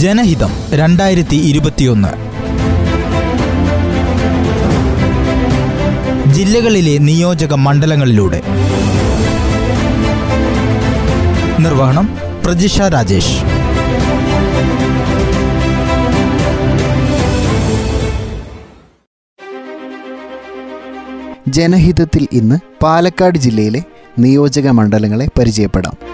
ജനഹിതം രണ്ടായിരത്തി ഇരുപത്തിയൊന്ന് ജില്ലകളിലെ നിയോജക മണ്ഡലങ്ങളിലൂടെ. നിർവഹണം പ്രജിഷ രാജേഷ്. ജനഹിതത്തിൽ ഇന്ന് പാലക്കാട് ജില്ലയിലെ നിയോജക മണ്ഡലങ്ങളെ പരിചയപ്പെടാം.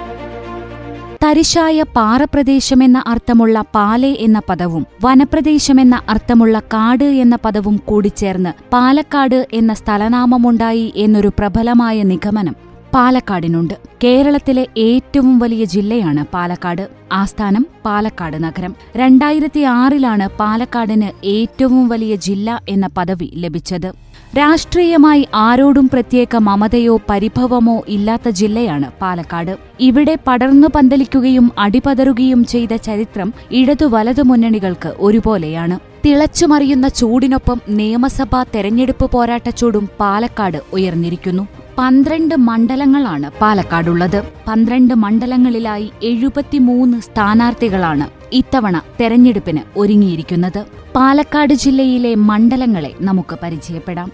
തരിശായ പാറപ്രദേശമെന്ന അർത്ഥമുള്ള പാലെ എന്ന പദവും വനപ്രദേശമെന്ന അർത്ഥമുള്ള കാട് എന്ന പദവും കൂടിച്ചേർന്ന് പാലക്കാട് എന്ന സ്ഥലനാമമുണ്ടായി എന്നൊരു പ്രബലമായ നിഗമനം പാലക്കാടിനുണ്ട്. കേരളത്തിലെ ഏറ്റവും വലിയ ജില്ലയാണ് പാലക്കാട്. ആസ്ഥാനം പാലക്കാട് നഗരം. രണ്ടായിരത്തി ആറിലാണ് പാലക്കാടിന് ഏറ്റവും വലിയ ജില്ല എന്ന പദവി ലഭിച്ചത്. രാഷ്ട്രീയമായി ആരോടും പ്രത്യേക മമതയോ പരിഭവമോ ഇല്ലാത്ത ജില്ലയാണ് പാലക്കാട്. ഇവിടെ പടർന്നു പന്തലിക്കുകയും അടിപതറുകയും ചെയ്ത ചരിത്രം ഇടതു വലതു മുന്നണികൾക്ക് ഒരുപോലെയാണ്. തിളച്ചുമറിയുന്ന ചൂടിനൊപ്പം നിയമസഭാ തെരഞ്ഞെടുപ്പ് പോരാട്ട ചൂടും പാലക്കാട് ഉയർന്നിരിക്കുന്നു. പന്ത്രണ്ട് മണ്ഡലങ്ങളാണ് പാലക്കാടുള്ളത്. പന്ത്രണ്ട് മണ്ഡലങ്ങളിലായി എഴുപത്തിമൂന്ന് സ്ഥാനാർത്ഥികളാണ് ഇത്തവണ തെരഞ്ഞെടുപ്പിന് ഒരുങ്ങിയിരിക്കുന്നത്. പാലക്കാട് ജില്ലയിലെ മണ്ഡലങ്ങളെ നമുക്ക് പരിചയപ്പെടാം.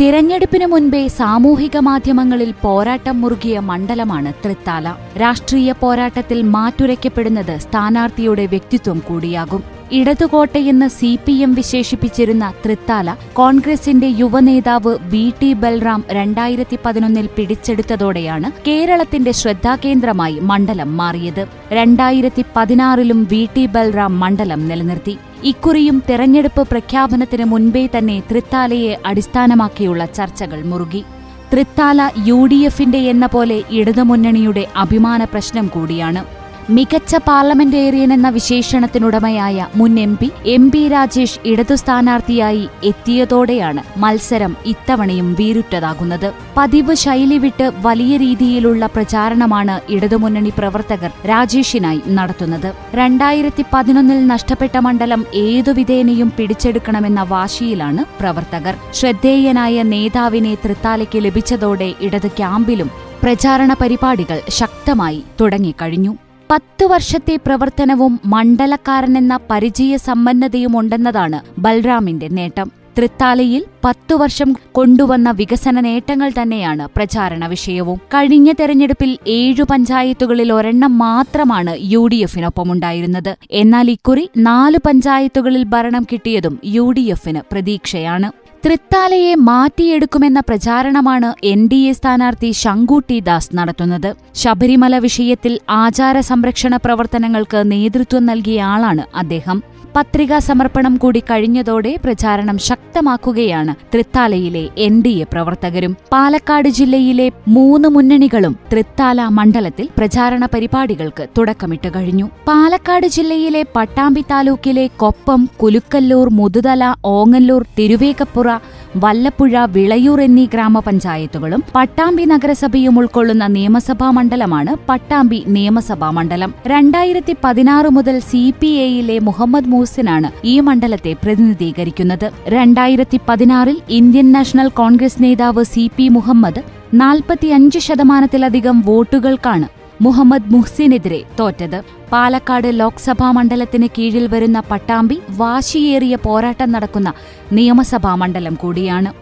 തിരഞ്ഞെടുപ്പിനു മുൻപേ സാമൂഹിക മാധ്യമങ്ങളിൽ പോരാട്ടം മുറുകിയ മണ്ഡലമാണ് തൃത്താല. രാഷ്ട്രീയ പോരാട്ടത്തിൽ മാറ്റുരയ്ക്കപ്പെടുന്നത് സ്ഥാനാർത്ഥിയുടെ വ്യക്തിത്വം കൂടിയാകും. ഇടതുകോട്ടയെന്ന് സി പി എം വിശേഷിപ്പിച്ചിരുന്ന തൃത്താല കോൺഗ്രസിന്റെ യുവനേതാവ് വി ടി ബൽറാം രണ്ടായിരത്തി പതിനൊന്നിൽ പിടിച്ചെടുത്തതോടെയാണ് കേരളത്തിന്റെ ശ്രദ്ധാകേന്ദ്രമായി മണ്ഡലം മാറിയത്. രണ്ടായിരത്തി പതിനാറിലും വി ടി ബൽറാം മണ്ഡലം നിലനിർത്തി. ഇക്കുറിയും തെരഞ്ഞെടുപ്പ് പ്രഖ്യാപനത്തിന് മുൻപേ തന്നെ തൃത്താലയെ അടിസ്ഥാനമാക്കിയുള്ള ചർച്ചകൾ മുറുകി. തൃത്താല യു ഡി എഫിന്റെ എന്ന പോലെ ഇടതുമുന്നണിയുടെ അഭിമാന പ്രശ്നം കൂടിയാണ്. മികച്ച പാർലമെന്റേറിയൻ എന്ന വിശേഷണത്തിനുടമയായ മുൻ M P M P Rajesh ഇടതു സ്ഥാനാർത്ഥിയായി എത്തിയതോടെയാണ് മത്സരം ഇത്തവണയും വീരുറ്റതാകുന്നത്. പതിവ് ശൈലി വിട്ട് വലിയ രീതിയിലുള്ള പ്രചാരണമാണ് ഇടതുമുന്നണി പ്രവർത്തകർ രാജേഷിനായി നടത്തുന്നത്. രണ്ടായിരത്തി പതിനൊന്നിൽ നഷ്ടപ്പെട്ട മണ്ഡലം ഏതുവിധേനയും പിടിച്ചെടുക്കണമെന്ന വാശിയിലാണ് പ്രവർത്തകർ. ശ്രദ്ധേയനായ നേതാവിനെ തൃത്താലയ്ക്ക് ലഭിച്ചതോടെ ഇടത് ക്യാമ്പിലും പ്രചാരണ പരിപാടികൾ ശക്തമായി തുടങ്ങിക്കഴിഞ്ഞു. പത്തു വർഷത്തെ പ്രവർത്തനവും മണ്ഡലക്കാരനെന്ന പരിചയ സമ്പന്നതയുമുണ്ടെന്നതാണ് ബൽറാമിന്റെ നേട്ടം. തൃത്താലയിൽ പത്തു വർഷം കൊണ്ടുവന്ന വികസന നേട്ടങ്ങൾ തന്നെയാണ് പ്രചാരണ വിഷയവും. കഴിഞ്ഞ തെരഞ്ഞെടുപ്പിൽ ഏഴു പഞ്ചായത്തുകളിൽ ഒരെണ്ണം മാത്രമാണ് യു ഡി എഫിനൊപ്പമുണ്ടായിരുന്നത് എന്നാൽ ഇക്കുറി നാലു പഞ്ചായത്തുകളിൽ ഭരണം കിട്ടിയതും യു ഡി എഫിന് പ്രതീക്ഷയാണ്. തൃത്താലയെ മാറ്റിയെടുക്കുമെന്ന പ്രചാരണമാണ് എൻ ഡി എ സ്ഥാനാർത്ഥി ശങ്കൂട്ടി ദാസ് നടത്തുന്നത്. ശബരിമല വിഷയത്തിൽ ആചാര സംരക്ഷണ പ്രവർത്തനങ്ങൾക്ക് നേതൃത്വം നൽകിയ ആളാണ് അദ്ദേഹം. പത്രികാ സമർപ്പണം കൂടി കഴിഞ്ഞതോടെ പ്രചാരണം ശക്തമാക്കുകയാണ്. തൃത്താലയിലെ എൻ ഡി എ പ്രവർത്തകരും പാലക്കാട് ജില്ലയിലെ മൂന്ന് മുന്നണികളും തൃത്താല മണ്ഡലത്തിൽ പ്രചാരണ പരിപാടികൾക്ക് തുടക്കമിട്ട് കഴിഞ്ഞു. പാലക്കാട് ജില്ലയിലെ പട്ടാമ്പി താലൂക്കിലെ കൊപ്പം കുലുക്കല്ലൂർ മുതുതല ഓങ്ങല്ലൂർ തിരുവേക്കപ്പുറ വല്ലപ്പുഴ വിളയൂർ എന്നീ ഗ്രാമപഞ്ചായത്തുകളും പട്ടാമ്പി നഗരസഭയും ഉൾക്കൊള്ളുന്ന നിയമസഭാ മണ്ഡലമാണ് പട്ടാമ്പി നിയമസഭാ മണ്ഡലം. രണ്ടായിരത്തി പതിനാറ് മുതൽ സി പി എയിലെ മുഹമ്മദ് മൂസിനാണ് ഈ മണ്ഡലത്തെ പ്രതിനിധീകരിക്കുന്നത്. രണ്ടായിരത്തി പതിനാറിൽ ഇന്ത്യൻ നാഷണൽ കോൺഗ്രസ് നേതാവ് സി പി മുഹമ്മദ് നാൽപ്പത്തിയഞ്ച് ശതമാനത്തിലധികം വോട്ടുകൾക്കാണ് മുഹമ്മദ് മുഹ്സിനെതിരെ തോറ്റത്. പാലക്കാട് ലോക്സഭാ മണ്ഡലത്തിന് കീഴിൽ വരുന്ന പട്ടാമ്പി വാശിയേറിയ പോരാട്ടം നടക്കുന്ന നിയമസഭാ മണ്ഡലം കൂടിയാണ്.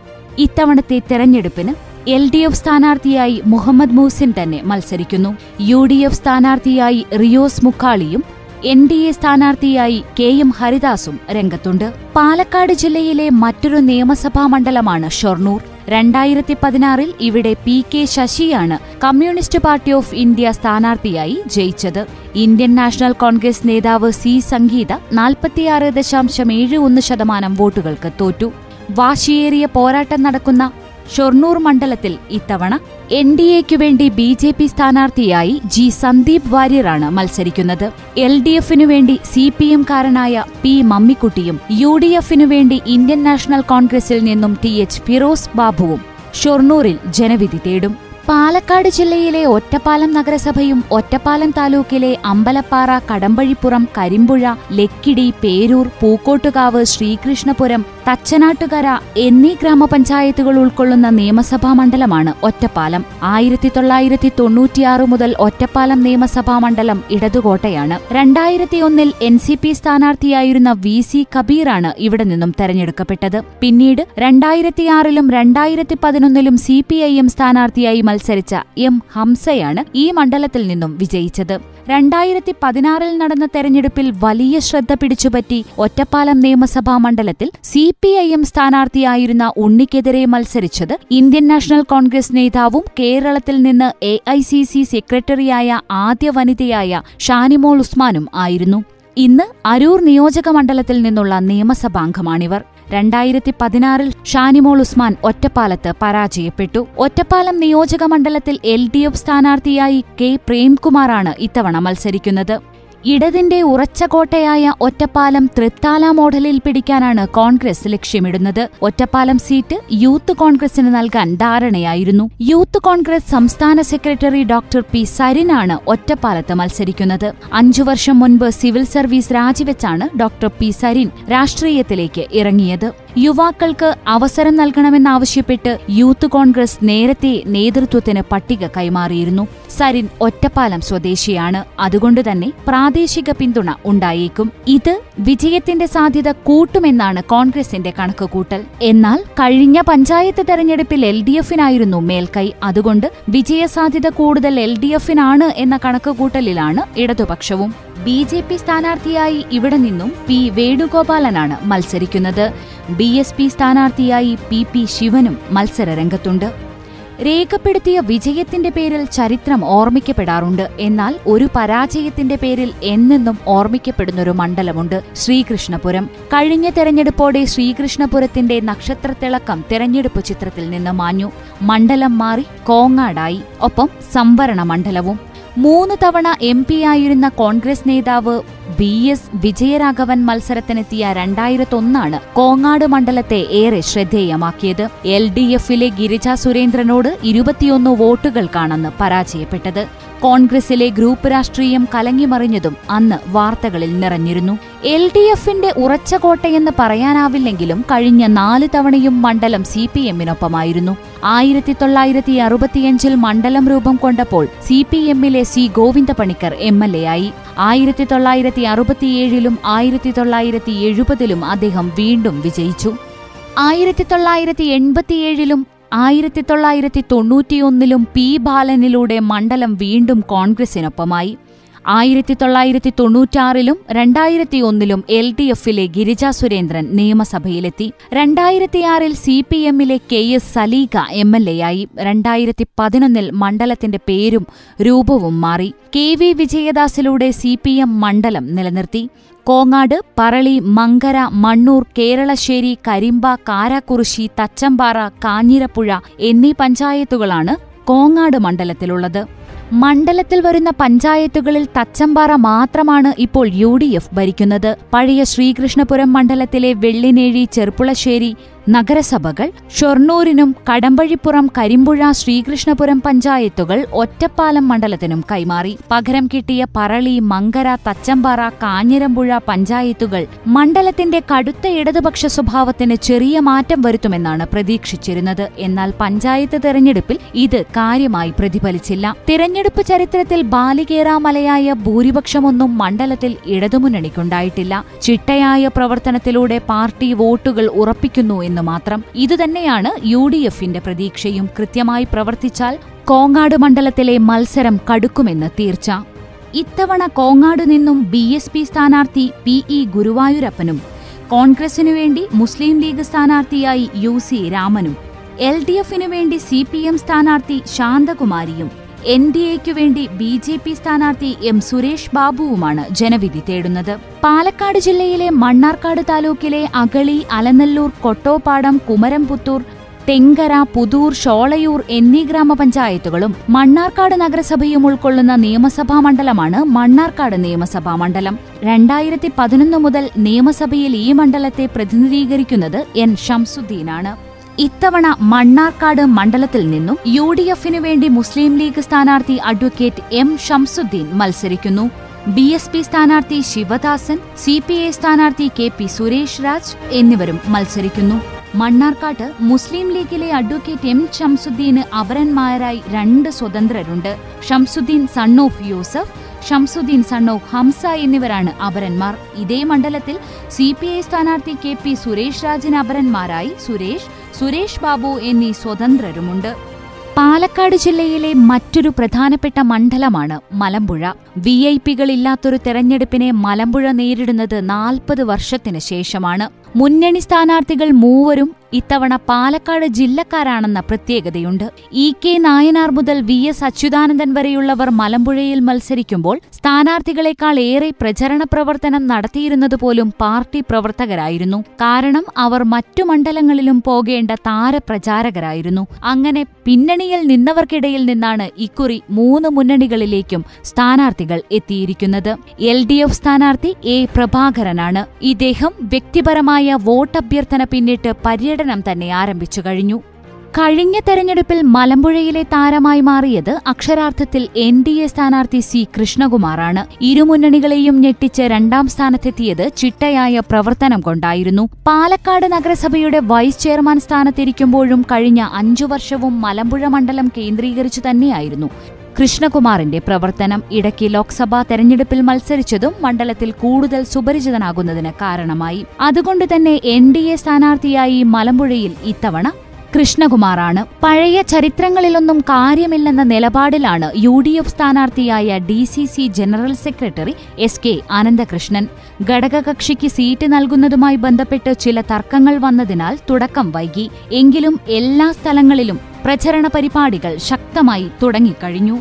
ഇത്തവണത്തെ തെരഞ്ഞെടുപ്പിന് എൽ ഡി എഫ് സ്ഥാനാർത്ഥിയായി മുഹമ്മദ് മുഹ്സിൻ തന്നെ മത്സരിക്കുന്നു. യു ഡി എഫ് സ്ഥാനാർത്ഥിയായി റിയോസ് മുക്കാളിയും എൻ ഡി എ സ്ഥാനാർത്ഥിയായി കെ എം ഹരിദാസും രംഗത്തുണ്ട്. പാലക്കാട് ജില്ലയിലെ മറ്റൊരു നിയമസഭാ മണ്ഡലമാണ് ഷൊർണൂർ. രണ്ടായിരത്തി പതിനാറിൽ ഇവിടെ പി കെ ശശിയാണ് കമ്മ്യൂണിസ്റ്റ് പാർട്ടി ഓഫ് ഇന്ത്യ സ്ഥാനാർത്ഥിയായി ജയിച്ചത്. ഇന്ത്യൻ നാഷണൽ കോൺഗ്രസ് നേതാവ് സി സംഗീത നാൽപ്പത്തിയാറ് ദശാംശം ഏഴ് ഒന്ന് ശതമാനം വോട്ടുകൾക്ക് തോറ്റു. വാശിയേറിയ പോരാട്ടം നടക്കുന്ന ഷൊർണൂർ മണ്ഡലത്തിൽ ഇത്തവണ എൻ ഡി എക്കു വേണ്ടി ബി ജെ പി സ്ഥാനാർത്ഥിയായി ജി സന്ദീപ് വാര്യറാണ് മത്സരിക്കുന്നത്. എൽ ഡി എഫിനു വേണ്ടി സി പി എംകാരനായ പി മമ്മിക്കുട്ടിയും യു ഡി എഫിനു വേണ്ടി ഇന്ത്യൻ നാഷണൽ കോൺഗ്രസിൽ നിന്നും ടി എച്ച് ഫിറോസ് ബാബുവും ഷൊർണൂറിൽ ജനവിധി തേടും. പാലക്കാട് ജില്ലയിലെ ഒറ്റപ്പാലം നഗരസഭയും ഒറ്റപ്പാലം താലൂക്കിലെ അമ്പലപ്പാറ കടമ്പഴിപ്പുറം കരിമ്പുഴ ലക്കിടി പേരൂർ പൂക്കോട്ടുകാവ് ശ്രീകൃഷ്ണപുരം തച്ചനാട്ടുകര എന്നീ ഗ്രാമപഞ്ചായത്തുകൾ ഉൾക്കൊള്ളുന്ന നിയമസഭാ മണ്ഡലമാണ് ഒറ്റപ്പാലം. ആയിരത്തി തൊള്ളായിരത്തി തൊണ്ണൂറ്റിയാറ് മുതൽ ഒറ്റപ്പാലം നിയമസഭാ മണ്ഡലം ഇടതുകോട്ടയാണ്. രണ്ടായിരത്തി ഒന്നിൽ എൻ സി പി സ്ഥാനാർത്ഥിയായിരുന്ന വി സി കബീറാണ് ഇവിടെ നിന്നും തെരഞ്ഞെടുക്കപ്പെട്ടത്. പിന്നീട് രണ്ടായിരത്തിയാറിലും രണ്ടായിരത്തി പതിനൊന്നിലും സി പി ഐ എം സ്ഥാനാർത്ഥിയായി മത്സരിച്ച എം ഹംസയാണ് ഈ മണ്ഡലത്തിൽ നിന്നും വിജയിച്ചത്. രണ്ടായിരത്തി പതിനാറിൽ നടന്ന തെരഞ്ഞെടുപ്പിൽ വലിയ ശ്രദ്ധ പിടിച്ചുപറ്റി ഒറ്റപ്പാലം നിയമസഭാ മണ്ഡലത്തിൽ സി പി ഐ എം സ്ഥാനാർത്ഥിയായിരുന്ന ഉണ്ണിക്കെതിരെ മത്സരിച്ചത് ഇന്ത്യൻ നാഷണൽ കോൺഗ്രസ് നേതാവും കേരളത്തിൽ നിന്ന് എ ഐ സി സി സെക്രട്ടറിയായ ആദ്യ വനിതയായ ഷാനിമോൾ ഉസ്മാനും ആയിരുന്നു. ഇന്ന് അരൂർ നിയോജക മണ്ഡലത്തിൽ നിന്നുള്ള നിയമസഭാംഗമാണിവർ. രണ്ടായിരത്തി പതിനാറിൽ ഷാനിമോൾ ഉസ്മാൻ ഒറ്റപ്പാലത്ത് പരാജയപ്പെട്ടു. ഒറ്റപ്പാലം നിയോജക മണ്ഡലത്തിൽ എൽ ഡി എഫ് സ്ഥാനാർത്ഥിയായി കെ പ്രേംകുമാറാണ് ഇത്തവണ മത്സരിക്കുന്നത്. ഇടതിന്റെ ഉറച്ച കോട്ടയായ ഒറ്റപ്പാലം തൃത്താല മോഡലിൽ പിടിക്കാനാണ് കോൺഗ്രസ് ലക്ഷ്യമിടുന്നത്. ഒറ്റപ്പാലം സീറ്റ് യൂത്ത് കോൺഗ്രസിന് നൽകാൻ ധാരണയായിരുന്നു. യൂത്ത് കോൺഗ്രസ് സംസ്ഥാന സെക്രട്ടറി ഡോക്ടർ പി. സരിനാണ് ഒറ്റപ്പാലത്ത് മത്സരിക്കുന്നത്. അഞ്ചു വർഷം മുൻപ് സിവിൽ സർവീസ് രാജിവെച്ചാണ് ഡോക്ടർ പി. സരിൻ രാഷ്ട്രീയത്തിലേക്ക് ഇറങ്ങിയത്. യുവാക്കൾക്ക് അവസരം നൽകണമെന്നാവശ്യപ്പെട്ട് യൂത്ത് കോൺഗ്രസ് നേരത്തെ നേതൃത്വത്തിന് പട്ടിക കൈമാറിയിരുന്നു. സരിൻ ഒറ്റപ്പാലം സ്വദേശിയാണ്. അതുകൊണ്ടുതന്നെ പ്രാദേശിക പിന്തുണ ഉണ്ടായേക്കും. ഇത് വിജയത്തിന്റെ സാധ്യത കൂട്ടുമെന്നാണ് കോൺഗ്രസിന്റെ കണക്കുകൂട്ടൽ. എന്നാൽ കഴിഞ്ഞ പഞ്ചായത്ത് തെരഞ്ഞെടുപ്പിൽ എൽ ഡി എഫിനായിരുന്നു മേൽക്കൈ. അതുകൊണ്ട് വിജയസാധ്യത കൂടുതൽ എൽ ഡി എഫിനാണ് എന്ന കണക്കുകൂട്ടലിലാണ് ഇടതുപക്ഷവും. ബി ജെ പി സ്ഥാനാർത്ഥിയായി ഇവിടെ നിന്നും പി വേണുഗോപാലനാണ് മത്സരിക്കുന്നത്. ബി എസ് പി സ്ഥാനാർത്ഥിയായി പി പി ശിവനും മത്സരരംഗത്തുണ്ട്. രേഖപ്പെടുത്തിയ വിജയത്തിന്റെ പേരിൽ ചരിത്രം ഓർമ്മിക്കപ്പെടാറുണ്ട്. എന്നാൽ ഒരു പരാജയത്തിന്റെ പേരിൽ എന്നെന്നും ഓർമ്മിക്കപ്പെടുന്നൊരു മണ്ഡലമുണ്ട് ശ്രീകൃഷ്ണപുരം. കഴിഞ്ഞ തെരഞ്ഞെടുപ്പോടെ ശ്രീകൃഷ്ണപുരത്തിന്റെ നക്ഷത്രത്തിളക്കം തെരഞ്ഞെടുപ്പ് ചിത്രത്തിൽ നിന്ന് മാഞ്ഞു. മണ്ഡലം മാറി കോങ്ങാടായി. ഒപ്പം സംവരണ മണ്ഡലവും. മൂന്ന് തവണ എം പിയായിരുന്ന കോൺഗ്രസ് നേതാവ് ബി എസ് വിജയരാഘവൻ മത്സരത്തിനെത്തിയ രണ്ടായിരത്തൊന്നാണ് കോങ്ങാട് മണ്ഡലത്തെ ഏറെ ശ്രദ്ധേയമാക്കിയത്. എൽ ഡി എഫിലെ ഗിരിജ സുരേന്ദ്രനോട് ഇരുപത്തിയൊന്ന് വോട്ടുകൾക്കാണെന്ന് പരാജയപ്പെട്ടത്. കോൺഗ്രസിലെ ഗ്രൂപ്പ് രാഷ്ട്രീയം കലങ്ങിമറിഞ്ഞതും അന്ന് വാർത്തകളിൽ നിറഞ്ഞിരുന്നു. എൽ ഡി എഫിന്റെ ഉറച്ച കോട്ടയെന്ന് പറയാനാവില്ലെങ്കിലും കഴിഞ്ഞ നാല് തവണയും മണ്ഡലം സി പി എമ്മിനൊപ്പമായിരുന്നു. ആയിരത്തി തൊള്ളായിരത്തി അറുപത്തിയഞ്ചിൽ മണ്ഡലം രൂപം കൊണ്ടപ്പോൾ സി പി എമ്മിലെ C Govindapanicker M L A ആയി. ആയിരത്തി തൊള്ളായിരത്തി അറുപത്തിയേഴിലും ആയിരത്തി തൊള്ളായിരത്തി എഴുപതിലും അദ്ദേഹം വീണ്ടും വിജയിച്ചു. ആയിരത്തി തൊള്ളായിരത്തി എൺപത്തിയേഴിലും ആയിരത്തി തൊള്ളായിരത്തി തൊണ്ണൂറ്റിയൊന്നിലും പി ബാലനിലൂടെ മണ്ഡലം വീണ്ടും കോൺഗ്രസിനൊപ്പമായി. ആയിരത്തി തൊള്ളായിരത്തി തൊണ്ണൂറ്റാറിലും രണ്ടായിരത്തി ഒന്നിലും എൽ ഡി എഫിലെ ഗിരിജ സുരേന്ദ്രൻ നിയമസഭയിലെത്തി. രണ്ടായിരത്തിയാറിൽ സി പി എമ്മിലെ K S Saleekha M L A ആയി രണ്ടായിരത്തി പതിനൊന്നിൽ മണ്ഡലത്തിന്റെ പേരും രൂപവും മാറി. കെ വി വിജയദാസിലൂടെ സി പി എം മണ്ഡലം നിലനിർത്തി. കോങ്ങാട് പറളി മങ്കര മണ്ണൂർ കേരളശ്ശേരി കരിമ്പ കാരാക്കുറിശി തച്ചമ്പാറ കാഞ്ഞിരപ്പുഴ എന്നീ പഞ്ചായത്തുകളാണ് കോങ്ങാട് മണ്ഡലത്തിലുള്ളത്. മണ്ഡലത്തിൽ വരുന്ന പഞ്ചായത്തുകളിൽ തച്ചമ്പാറ മാത്രമാണ് ഇപ്പോൾ യു ഡി എഫ് ഭരിക്കുന്നത്. പഴയ ശ്രീകൃഷ്ണപുരം മണ്ഡലത്തിലെ വെള്ളിനേഴി ചെർപ്പുളശ്ശേരി നഗരസഭകൾ ഷൊർണൂരിനും കടമ്പഴിപ്പുറം കരിമ്പുഴ ശ്രീകൃഷ്ണപുരം പഞ്ചായത്തുകൾ ഒറ്റപ്പാലം മണ്ഡലത്തിനും കൈമാറി. പകരം കിട്ടിയ പറളി മങ്കര തച്ചമ്പാറ കാഞ്ഞിരമ്പുഴ പഞ്ചായത്തുകൾ മണ്ഡലത്തിന്റെ കടുത്ത ഇടതുപക്ഷ സ്വഭാവത്തിന് ചെറിയ മാറ്റം വരുത്തുമെന്നാണ് പ്രതീക്ഷിച്ചിരുന്നത്. എന്നാൽ പഞ്ചായത്ത് തെരഞ്ഞെടുപ്പിൽ ഇത് കാര്യമായി പ്രതിഫലിച്ചില്ല. തിരഞ്ഞെടുപ്പ് ചരിത്രത്തിൽ ബാലികേറാമലയായ ഭൂരിപക്ഷമൊന്നും മണ്ഡലത്തിൽ ഇടതുമുന്നണിക്കുണ്ടായിട്ടില്ല. ചിട്ടയായ പ്രവർത്തനത്തിലൂടെ പാർട്ടി വോട്ടുകൾ ഉറപ്പിക്കുന്നു എന്ന് മാത്രം. ഇതുതന്നെയാണ് യു ഡി എഫിന്റെ പ്രതീക്ഷയും കൃത്യമായി പ്രവർത്തിച്ചാൽ കോങ്ങാട് മണ്ഡലത്തിലെ മത്സരം കടുക്കുമെന്ന് തീർച്ച. ഇത്തവണ കോങ്ങാട് നിന്നും ബി എസ് പി സ്ഥാനാർത്ഥി പി ഇ ഗുരുവായൂരപ്പനും കോൺഗ്രസിനു വേണ്ടി മുസ്ലിം ലീഗ് സ്ഥാനാർത്ഥിയായി യു സി രാമനും എൽ ഡി എഫിനു വേണ്ടി സി പി എം സ്ഥാനാർത്ഥി ശാന്തകുമാരിയും എൻ ഡി എക്കു വേണ്ടി ബി ജെ പി സ്ഥാനാർത്ഥി എം സുരേഷ് ബാബുവുമാണ് ജനവിധി തേടുന്നത്. പാലക്കാട് ജില്ലയിലെ മണ്ണാർക്കാട് താലൂക്കിലെ അകളി അലനല്ലൂർ കൊട്ടോപ്പാടം കുമരംപുത്തൂർ തെങ്കര പുതൂർ ഷോളയൂർ എന്നീ ഗ്രാമപഞ്ചായത്തുകളും മണ്ണാർക്കാട് നഗരസഭയും ഉൾക്കൊള്ളുന്ന നിയമസഭാ മണ്ഡലമാണ് മണ്ണാർക്കാട് നിയമസഭാ മണ്ഡലം. രണ്ടായിരത്തി പതിനൊന്ന് മുതൽ നിയമസഭയിൽ ഈ മണ്ഡലത്തെ പ്രതിനിധീകരിക്കുന്നത് എൻ ഷംസുദ്ദീനാണ് ഇത്തവണ മണ്ണാർക്കാട് മണ്ഡലത്തിൽ നിന്നും യു ഡി എഫിനു വേണ്ടി മുസ്ലിം ലീഗ് സ്ഥാനാർത്ഥി അഡ്വക്കേറ്റ് എം ഷംസുദ്ദീൻ മത്സരിക്കുന്നു. ബി എസ് പി സ്ഥാനാർത്ഥി ശിവദാസൻ സി പി ഐ സ്ഥാനാർത്ഥി കെ പി സുരേഷ് രാജ് എന്നിവരും മത്സരിക്കുന്നു. മണ്ണാർക്കാട്ട് മുസ്ലിം ലീഗിലെ അഡ്വക്കേറ്റ് എം ഷംസുദ്ദീന് അപരന്മാരായി രണ്ട് സ്വതന്ത്രരുണ്ട്. Shamsuddeen son of Yusuf Shamsuddeen son of Hamza എന്നിവരാണ് അപരന്മാർ. ഇതേ മണ്ഡലത്തിൽ സി പി ഐ സ്ഥാനാർത്ഥി കെ പി സുരേഷ് രാജിന് അപരന്മാരായി സുരേഷ് സുരേഷ് ബാബു എന്നീ സ്വതന്ത്രരുമുണ്ട്. പാലക്കാട് ജില്ലയിലെ മറ്റൊരു പ്രധാനപ്പെട്ട മണ്ഡലമാണ് മലമ്പുഴ. വി ഐ പികളില്ലാത്തൊരു തെരഞ്ഞെടുപ്പിനെ മലമ്പുഴ നേരിടുന്നത് നാൽപ്പത് വർഷത്തിന് ശേഷമാണ്. മുന്നണി സ്ഥാനാർത്ഥികൾ മൂവരും ഇത്തവണ പാലക്കാട് ജില്ലക്കാരാണെന്ന പ്രത്യേകതയുണ്ട്. ഇ കെ നായനാർ മുതൽ വി എസ് അച്യുതാനന്ദൻ വരെയുള്ളവർ മലമ്പുഴയിൽ മത്സരിക്കുമ്പോൾ സ്ഥാനാർത്ഥികളെക്കാൾ ഏറെ പ്രചരണ പ്രവർത്തനം നടത്തിയിരുന്നതുപോലും പാർട്ടി പ്രവർത്തകരായിരുന്നു. കാരണം അവർ മറ്റു മണ്ഡലങ്ങളിലും പോകേണ്ട താരപ്രചാരകരായിരുന്നു. അങ്ങനെ പിന്നണിയിൽ നിന്നവർക്കിടയിൽ നിന്നാണ് ഇക്കുറി മൂന്ന് മുന്നണികളിലേക്കും സ്ഥാനാർത്ഥികൾ എത്തിയിരിക്കുന്നത്. എൽ ഡി എഫ് സ്ഥാനാർത്ഥി എ പ്രഭാകരനാണ്. ഇദ്ദേഹം വ്യക്തിപരമായ വോട്ടഭ്യർത്ഥന പിന്നിട്ട് പര്യടനം തന്നെ ആരംഭിച്ചു കഴിഞ്ഞു. കഴിഞ്ഞ തെരഞ്ഞെടുപ്പിൽ മലമ്പുഴയിലെ താരമായി മാറിയത് അക്ഷരാർത്ഥത്തിൽ എൻ ഡി എ സ്ഥാനാർത്ഥി സി കൃഷ്ണകുമാറാണ്. ഇരുമുന്നണികളെയും ഞെട്ടിച്ച് രണ്ടാം സ്ഥാനത്തെത്തിയത് ചിട്ടയായ പ്രവർത്തനം കൊണ്ടായിരുന്നു. പാലക്കാട് നഗരസഭയുടെ വൈസ് ചെയർമാൻ സ്ഥാനത്തിരിക്കുമ്പോഴും കഴിഞ്ഞ അഞ്ചു വർഷവും മലമ്പുഴ മണ്ഡലം കേന്ദ്രീകരിച്ചു തന്നെയായിരുന്നു. കൃഷ്ണകുമാറിന്റെ പ്രവർത്തനം ഇടയ്ക്ക് ലോക്സഭാ തെരഞ്ഞെടുപ്പിൽ മത്സരിച്ചതും മണ്ഡലത്തിൽ കൂടുതൽ സുപരിചിതനാകുന്നതിന് കാരണമായി. അതുകൊണ്ട് തന്നെ എൻ ഡി എ സ്ഥാനാർത്ഥിയായി മലമ്പുഴയിൽ ഇത്തവണ കൃഷ്ണകുമാറാണ്. പഴയ ചരിത്രങ്ങളിലൊന്നും കാര്യമില്ലെന്ന നിലപാടിലാണ് U D F സ്ഥാനാർത്ഥിയായ D C C general secretary S K Ananthakrishnan. ഘടകകക്ഷിക്ക് seat നൽകുന്നതുമായി ബന്ധപ്പെട്ട് ചില തർക്കങ്ങൾ വന്നതിനാൽ തുടക്കം വൈകി. എങ്കിലും എല്ലാ സ്ഥലങ്ങളിലും പ്രചരണ പരിപാടികൾ ശക്തമായി തുടങ്ങിക്കഴിഞ്ഞു.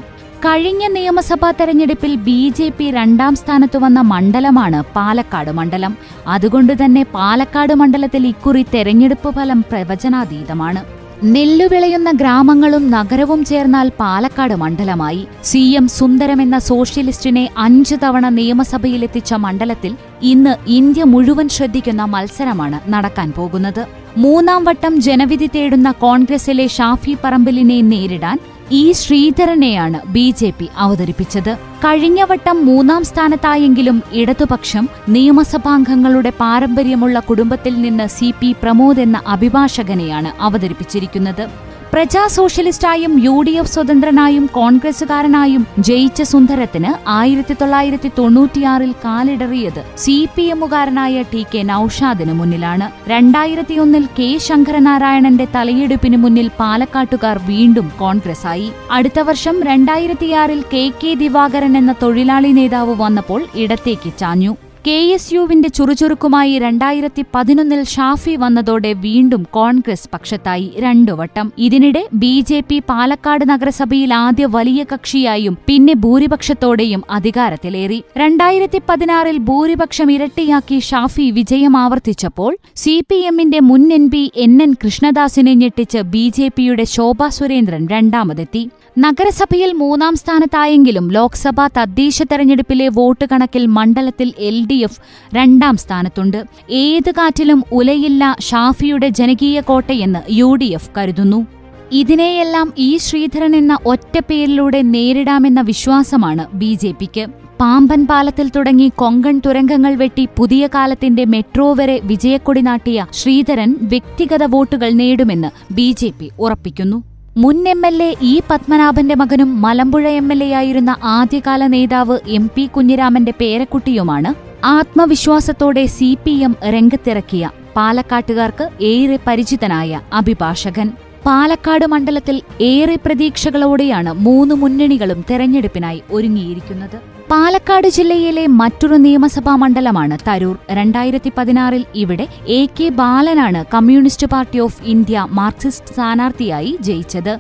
കഴിഞ്ഞ നിയമസഭാ തെരഞ്ഞെടുപ്പിൽ ബി ജെ പി രണ്ടാം സ്ഥാനത്തു വന്ന മണ്ഡലമാണ് പാലക്കാട് മണ്ഡലം. അതുകൊണ്ട് തന്നെ പാലക്കാട് മണ്ഡലത്തിൽ ഇക്കുറി തെരഞ്ഞെടുപ്പ് ഫലം പ്രവചനാതീതമാണ്. നെല്ലു വിളയുന്ന ഗ്രാമങ്ങളും നഗരവും ചേർന്നാൽ പാലക്കാട് മണ്ഡലമായി. സി എം സുന്ദരം എന്ന സോഷ്യലിസ്റ്റിനെ അഞ്ചു തവണ നിയമസഭയിലെത്തിച്ച മണ്ഡലത്തിൽ ഇന്ന് ഇന്ത്യ മുഴുവൻ ശ്രദ്ധിക്കുന്ന മത്സരമാണ് നടക്കാൻ പോകുന്നത്. മൂന്നാം വട്ടം ജനവിധി തേടുന്ന കോൺഗ്രസിലെ ഷാഫി പറമ്പലിനെ നേരിടാൻ ഇ ശ്രീധരനെയാണ് ബി ജെ പി അവതരിപ്പിച്ചത്. കഴിഞ്ഞ വട്ടം മൂന്നാം സ്ഥാനത്തായെങ്കിലും ഇടതുപക്ഷം നിയമസഭാംഗങ്ങളുടെ പാരമ്പര്യമുള്ള കുടുംബത്തിൽ നിന്ന് സി പി പ്രമോദ് എന്ന അഭിഭാഷകനെയാണ് അവതരിപ്പിച്ചിരിക്കുന്നത്. പ്രജാ സോഷ്യലിസ്റ്റായും യു ഡി എഫ് സ്വതന്ത്രനായും കോൺഗ്രസുകാരനായും ജയിച്ച സുന്ദരത്തിന് ആയിരത്തി തൊള്ളായിരത്തി തൊണ്ണൂറ്റിയാറിൽ കാലിടറിയത് സി പി എമ്മുകാരനായ ടി കെ നൌഷാദിന് മുന്നിലാണ്. രണ്ടായിരത്തിയൊന്നിൽ കെ ശങ്കരനാരായണന്റെ തലയെടുപ്പിന് മുന്നിൽ പാലക്കാട്ടുകാർ വീണ്ടും കോൺഗ്രസായി അടുത്ത വർഷം രണ്ടായിരത്തിയാറിൽ കെ കെ ദിവാകരൻ എന്ന തൊഴിലാളി നേതാവ് വന്നപ്പോൾ ഇടത്തേക്ക് ചാഞ്ഞു. കെ എസ് യുവിന്റെ ചുറുചുറുക്കുമായി രണ്ടായിരത്തി പതിനൊന്നിൽ ഷാഫി വന്നതോടെ വീണ്ടും കോൺഗ്രസ് പക്ഷത്തായി രണ്ടു വട്ടം. ഇതിനിടെ ബി ജെ പി പാലക്കാട് നഗരസഭയിൽ ആദ്യ വലിയ കക്ഷിയായും പിന്നെ ഭൂരിപക്ഷത്തോടെയും അധികാരത്തിലേറി. രണ്ടായിരത്തി പതിനാറിൽ ഭൂരിപക്ഷം ഇരട്ടിയാക്കി ഷാഫി വിജയം ആവർത്തിച്ചപ്പോൾ സി പി എമ്മിന്റെ മുൻ എൻ പി എൻ എൻ കൃഷ്ണദാസിനെ ഞെട്ടിച്ച് ബി ജെ പിയുടെ ശോഭാ സുരേന്ദ്രൻ രണ്ടാമതെത്തി. നഗരസഭയിൽ മൂന്നാം സ്ഥാനത്തായെങ്കിലും ലോക്സഭാ തദ്ദേശ തെരഞ്ഞെടുപ്പിലെ വോട്ട് കണക്കിൽ മണ്ഡലത്തിൽ എൽ ഡി എഫ് രണ്ടാം സ്ഥാനത്തുണ്ട്. ഏത് കാറ്റിലും ഉലയില്ല ഷാഫിയുടെ ജനകീയ കോട്ടയെന്ന് യു ഡി എഫ് കരുതുന്നു. ഇതിനെയെല്ലാം ഈ ശ്രീധരൻ എന്ന ഒറ്റ പേരിലൂടെ നേരിടാമെന്ന വിശ്വാസമാണ് ബി ജെ പിക്ക് പാമ്പൻ പാലത്തിൽ തുടങ്ങി കൊങ്കൺ തുരങ്കങ്ങൾ വെട്ടി പുതിയ കാലത്തിന്റെ മെട്രോ വരെ വിജയക്കൊടി നാട്ടിയ ശ്രീധരൻ വ്യക്തിഗത വോട്ടുകൾ നേടുമെന്ന് ബി ഉറപ്പിക്കുന്നു. മുൻ എം എൽ എ ഇ പത്മനാഭന്റെ മകനും മലമ്പുഴ എം എൽ എ ആയിരുന്ന ആദ്യകാല നേതാവ് എം പി കുഞ്ഞിരാമന്റെ പേരക്കുട്ടിയുമാണ് ആത്മവിശ്വാസത്തോടെ സി പി എം രംഗത്തിറക്കിയ പാലക്കാട്ടുകാർക്ക് ഏറെ പരിചിതനായ അഭിഭാഷകൻ. പാലക്കാട് മണ്ഡലത്തിൽ ഏറെ പ്രതീക്ഷകളോടെയാണ് മൂന്ന് മുന്നണികളും തെരഞ്ഞെടുപ്പിനായി ഒരുങ്ങിയിരിക്കുന്നത്. പാലക്കാട് ജില്ലയിലെ മറ്റൊരു നിയമസഭാ മണ്ഡലമാണ് തരൂർ. രണ്ടായിരത്തി പതിനാറിൽ ഇവിടെ A K ബാലനാണ് communist party of India Marxist സ്ഥാനാർത്ഥിയായി ജയിച്ചത്.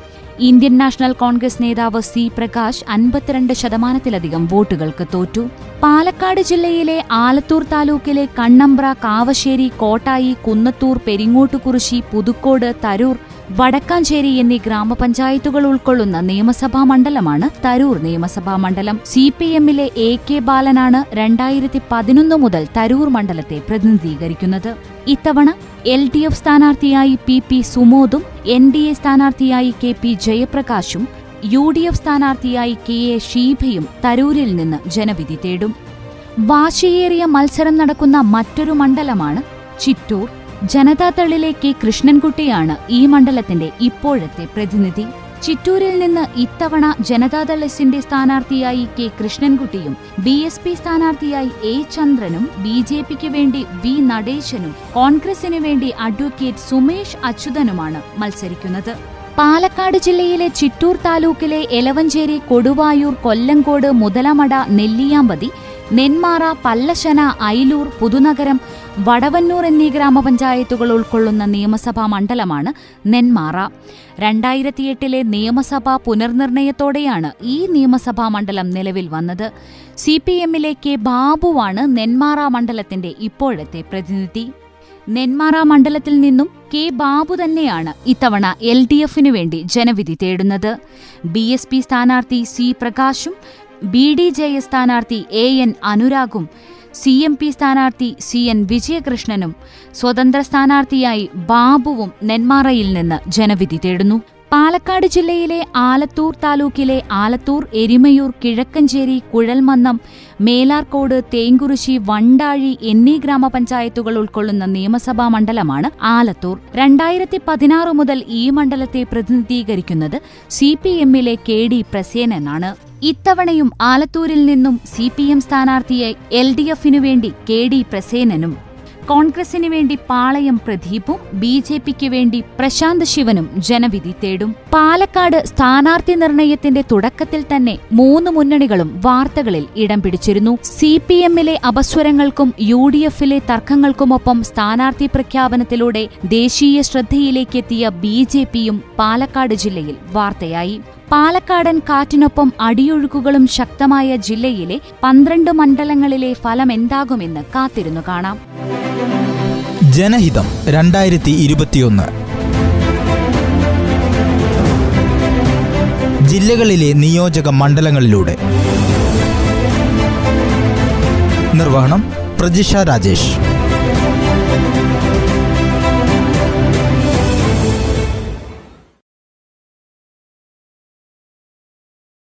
ഇന്ത്യൻ നാഷണൽ കോൺഗ്രസ് നേതാവ് സി പ്രകാശ് അൻപത്തിരണ്ട് ശതമാനത്തിലധികം വോട്ടുകൾക്ക് തോറ്റു. പാലക്കാട് ജില്ലയിലെ ആലത്തൂർ താലൂക്കിലെ കണ്ണമ്പ്ര കാവശ്ശേരി കോട്ടായി കുന്നത്തൂർ പെരിങ്ങോട്ടുകുറിശി പുതുക്കോട് തരൂർ വടക്കാഞ്ചേരി എന്നീ ഗ്രാമപഞ്ചായത്തുകൾ ഉൾക്കൊള്ളുന്ന നിയമസഭാ മണ്ഡലമാണ് തരൂർ നിയമസഭാ മണ്ഡലം. സി പി എമ്മിലെ എ കെ ബാലനാണ് രണ്ടായിരത്തി പതിനൊന്ന് മുതൽ തരൂർ മണ്ഡലത്തെ പ്രതിനിധീകരിക്കുന്നത്. ഇത്തവണ എൽ ഡി എഫ് സ്ഥാനാർത്ഥിയായി പി പി സുമോദും എൻ ഡി എ സ്ഥാനാർത്ഥിയായി കെ പി ജയപ്രകാശും യു ഡി എഫ് സ്ഥാനാർത്ഥിയായി കെ എ ഷീഭയും തരൂരിൽ നിന്ന് ജനവിധി തേടും. വാശിയേറിയ മത്സരം നടക്കുന്ന മറ്റൊരു മണ്ഡലമാണ് ചിറ്റൂർ. ജനതാദളിലെ കെ കൃഷ്ണൻകുട്ടിയാണ് ഈ മണ്ഡലത്തിന്റെ ഇപ്പോഴത്തെ പ്രതിനിധി. ചിറ്റൂരിൽ നിന്ന് ഇത്തവണ ജനതാദൾ എസിന്റെ സ്ഥാനാർത്ഥിയായി കെ കൃഷ്ണൻകുട്ടിയും ബി എസ് പി സ്ഥാനാർത്ഥിയായി എ ചന്ദ്രനും ബി ജെ പിക്ക് വേണ്ടി വി നടേശനും കോൺഗ്രസിനു വേണ്ടി അഡ്വക്കേറ്റ് സുമേഷ് അച്യുതനുമാണ് മത്സരിക്കുന്നത്. പാലക്കാട് ജില്ലയിലെ ചിറ്റൂർ താലൂക്കിലെ എലവഞ്ചേരി കൊടുവായൂർ കൊല്ലങ്കോട് മുതലമട നെല്ലിയാമ്പതി നെന്മാറ പല്ലശന ഐലൂർ പുതുനഗരം വടവന്നൂർ എന്നീ ഗ്രാമപഞ്ചായത്തുകൾ ഉൾക്കൊള്ളുന്ന നിയമസഭാ മണ്ഡലമാണ് നെന്മാറ. രണ്ടായിരത്തിയെട്ടിലെ നിയമസഭാ പുനർനിർണയത്തോടെയാണ് ഈ നിയമസഭാ മണ്ഡലം നിലവിൽ വന്നത്. സി പി എമ്മിലെ കെ ബാബുവാണ് നെന്മാറ മണ്ഡലത്തിന്റെ ഇപ്പോഴത്തെ പ്രതിനിധി. നെന്മാറ മണ്ഡലത്തിൽ നിന്നും കെ ബാബു തന്നെയാണ് ഇത്തവണ എൽ ഡി എഫിനു വേണ്ടി ജനവിധി തേടുന്നത്. ബി എസ് പി സ്ഥാനാർത്ഥി സി പ്രകാശും ബി ഡി ജെ എസ് സ്ഥാനാർത്ഥി എ എൻ അനുരാഗും സി എം പി സ്ഥാനാർത്ഥി സി എൻ വിജയകൃഷ്ണനും സ്വതന്ത്ര സ്ഥാനാർത്ഥിയായി ബാബുവും നെന്മാറയിൽ നിന്ന് ജനവിധി തേടുന്നു പാലക്കാട് ജില്ലയിലെ ആലത്തൂർ താലൂക്കിലെ ആലത്തൂർ എരിമയൂർ കിഴക്കഞ്ചേരി കുഴൽമന്നം മേലാർക്കോട് തേങ്കുറിശി വണ്ടാഴി എന്നീ ഗ്രാമപഞ്ചായത്തുകൾ ഉൾക്കൊള്ളുന്ന നിയമസഭാ മണ്ഡലമാണ് ആലത്തൂർ. രണ്ടായിരത്തി പതിനാറ് മുതൽ ഈ മണ്ഡലത്തെ പ്രതിനിധീകരിക്കുന്നത് സി പി എമ്മിലെ കെ ഡി പ്രസേനനാണ് ഇത്തവണയും ആലത്തൂരിൽ നിന്നും സി പി എം സ്ഥാനാർത്ഥിയെ എൽ ഡി എഫിനു വേണ്ടി കെ ഡി പ്രസേനനും കോൺഗ്രസിന് വേണ്ടി പാളയം പ്രദീപും ബി ജെ പിക്ക് വേണ്ടി പ്രശാന്ത് ശിവനും ജനവിധി തേടും. പാലക്കാട് സ്ഥാനാർത്ഥി നിർണയത്തിന്റെ തുടക്കത്തിൽ തന്നെ മൂന്ന് മുന്നണികളും വാർത്തകളിൽ ഇടം പിടിച്ചിരുന്നു. സി പി എമ്മിലെ അപസ്വരങ്ങൾക്കും യു ഡി എഫിലെ തർക്കങ്ങൾക്കുമൊപ്പം സ്ഥാനാർത്ഥി പ്രഖ്യാപനത്തിലൂടെ ദേശീയ ശ്രദ്ധയിലേക്കെത്തിയ ബി ജെ പിയും പാലക്കാട് ജില്ലയിൽ വാർത്തയായി. പാലക്കാടൻ കാറ്റിനൊപ്പം അടിയൊഴുക്കുകളും ശക്തമായ ജില്ലയിലെ പന്ത്രണ്ട് മണ്ഡലങ്ങളിലെ ഫലമെന്താകുമെന്ന് കാത്തിരുന്നു കാണാം. ജനഹിതം രണ്ടായിരത്തി ഇരുപത്തിയൊന്ന് ജില്ലകളിലെ നിയോജക മണ്ഡലങ്ങളിലൂടെ. നിർവഹണം പ്രജിഷ രാജേഷ്.